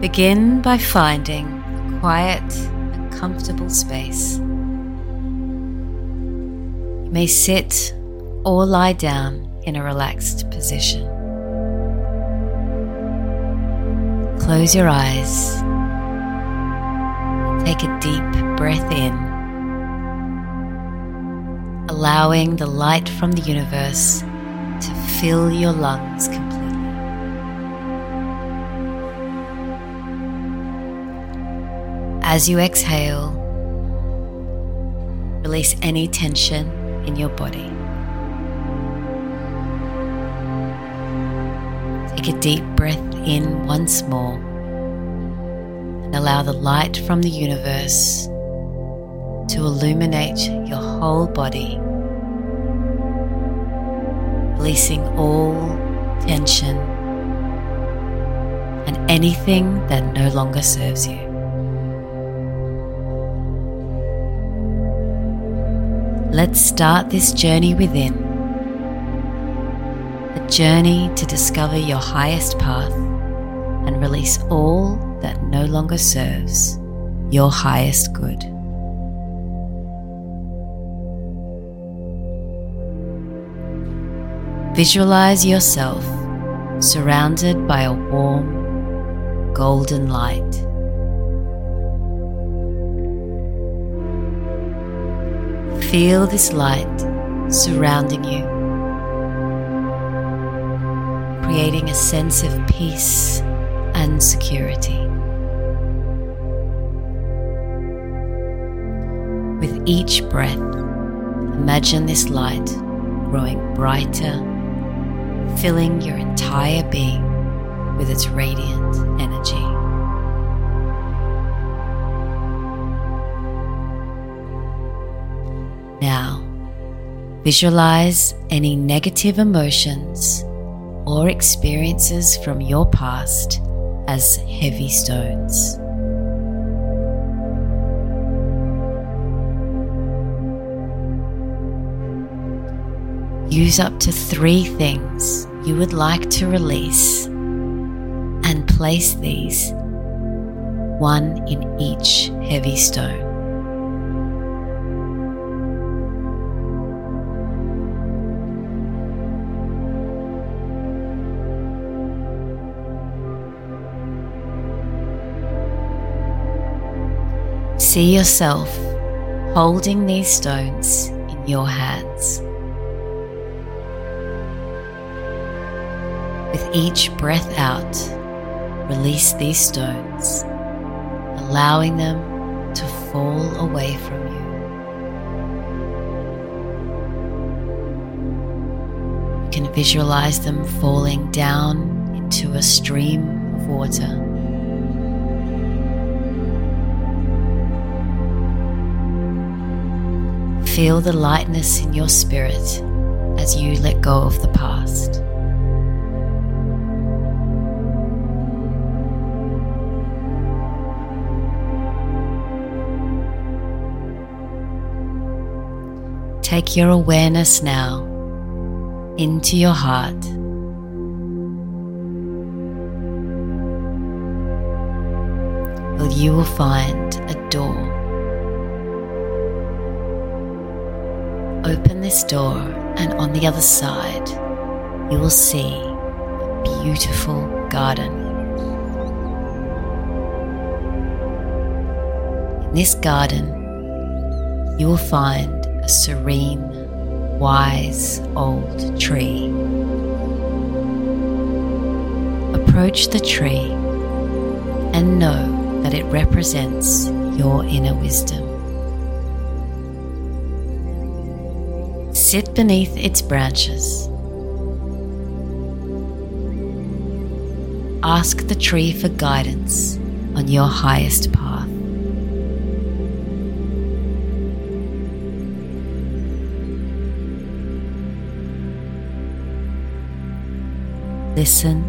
Begin by finding a quiet and comfortable space. You may sit or lie down in a relaxed position. Close your eyes. Take a deep breath in, allowing the light from the universe to fill your lungs completely. As you exhale, release any tension in your body. Take a deep breath in once more and allow the light from the universe to illuminate your whole body, releasing all tension and anything that no longer serves you. Let's start this journey within. A journey to discover your highest path and release all that no longer serves your highest good. Visualize yourself surrounded by a warm, golden light. Feel this light surrounding you, creating a sense of peace and security. With each breath, imagine this light growing brighter, filling your entire being with its radiant energy. Visualize any negative emotions or experiences from your past as heavy stones. Use up to three things you would like to release and place these one in each heavy stone. See yourself holding these stones in your hands. With each breath out, release these stones, allowing them to fall away from you. You can visualize them falling down into a stream of water. Feel the lightness in your spirit as you let go of the past. Take your awareness now into your heart. Well, you will find a door. Open this door, and on the other side, you will see a beautiful garden. In this garden, you will find a serene, wise old tree. Approach the tree and know that it represents your inner wisdom. Sit beneath its branches. Ask the tree for guidance on your highest path. Listen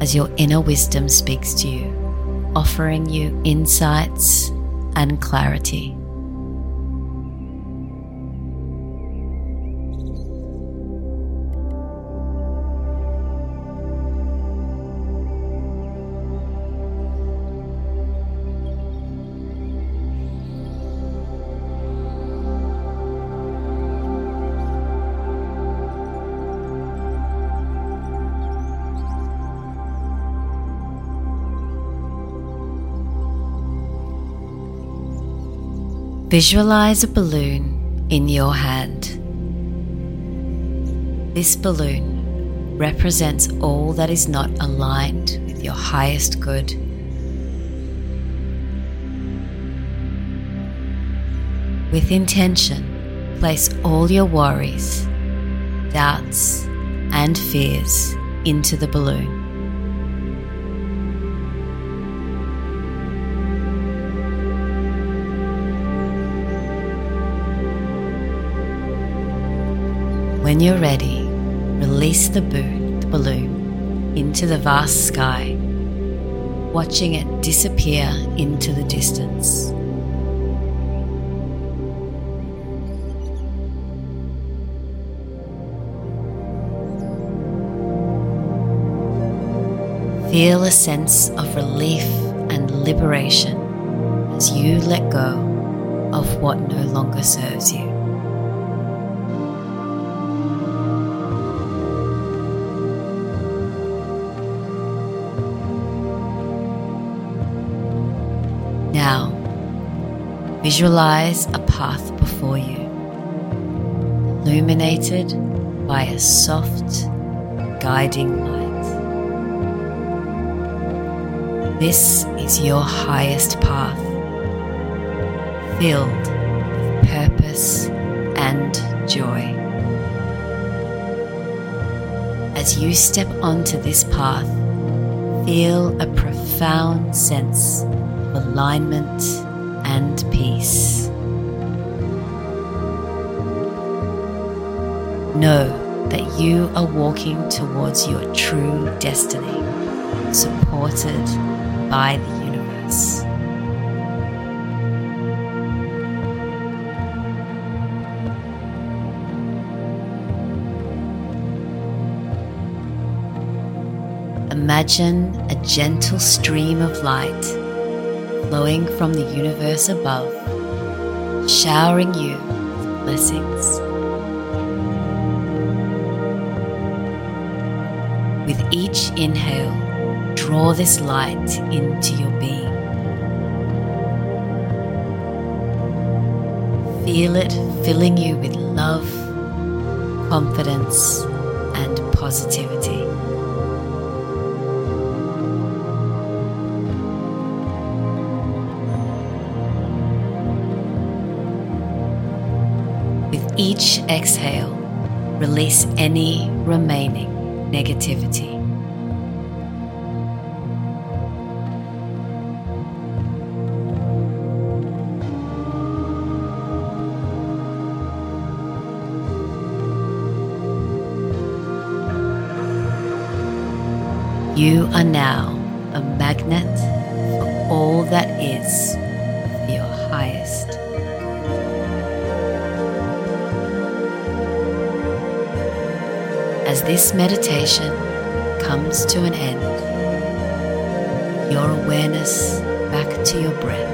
as your inner wisdom speaks to you, offering you insights and clarity. Visualize a balloon in your hand. This balloon represents all that is not aligned with your highest good. With intention, place all your worries, doubts, and fears into the balloon. When you're ready, release the, the balloon into the vast sky, watching it disappear into the distance. Feel a sense of relief and liberation as you let go of what no longer serves you. Now, visualize a path before you, illuminated by a soft, guiding light. This is your highest path, filled with purpose and joy. As you step onto this path, feel a profound sense alignment and peace. Know that you are walking towards your true destiny, supported by the universe. Imagine a gentle stream of light flowing from the universe above, showering you with blessings. With each inhale, draw this light into your being. Feel it filling you with love, confidence, and positivity. Each exhale, release any remaining negativity. You are now a magnet for all that is your highest. As this meditation comes to an end, your awareness back to your breath.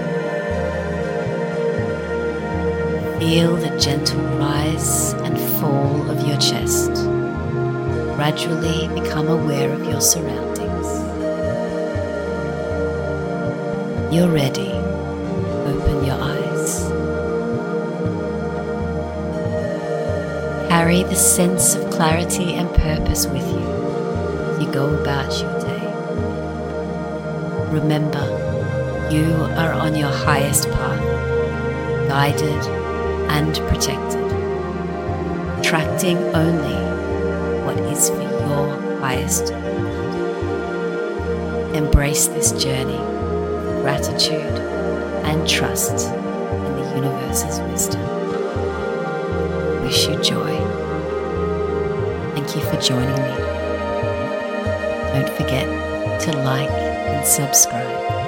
Feel the gentle rise and fall of your chest. Gradually become aware of your surroundings. You're ready. Open your eyes. Carry the sense of clarity and purpose with you you go about your day. Remember, you are on your highest path, guided and protected, attracting only what is for your highest good. Embrace this journey with gratitude and trust in the universe's wisdom. Wish you joy. Thank you for joining me. Don't forget to like and subscribe.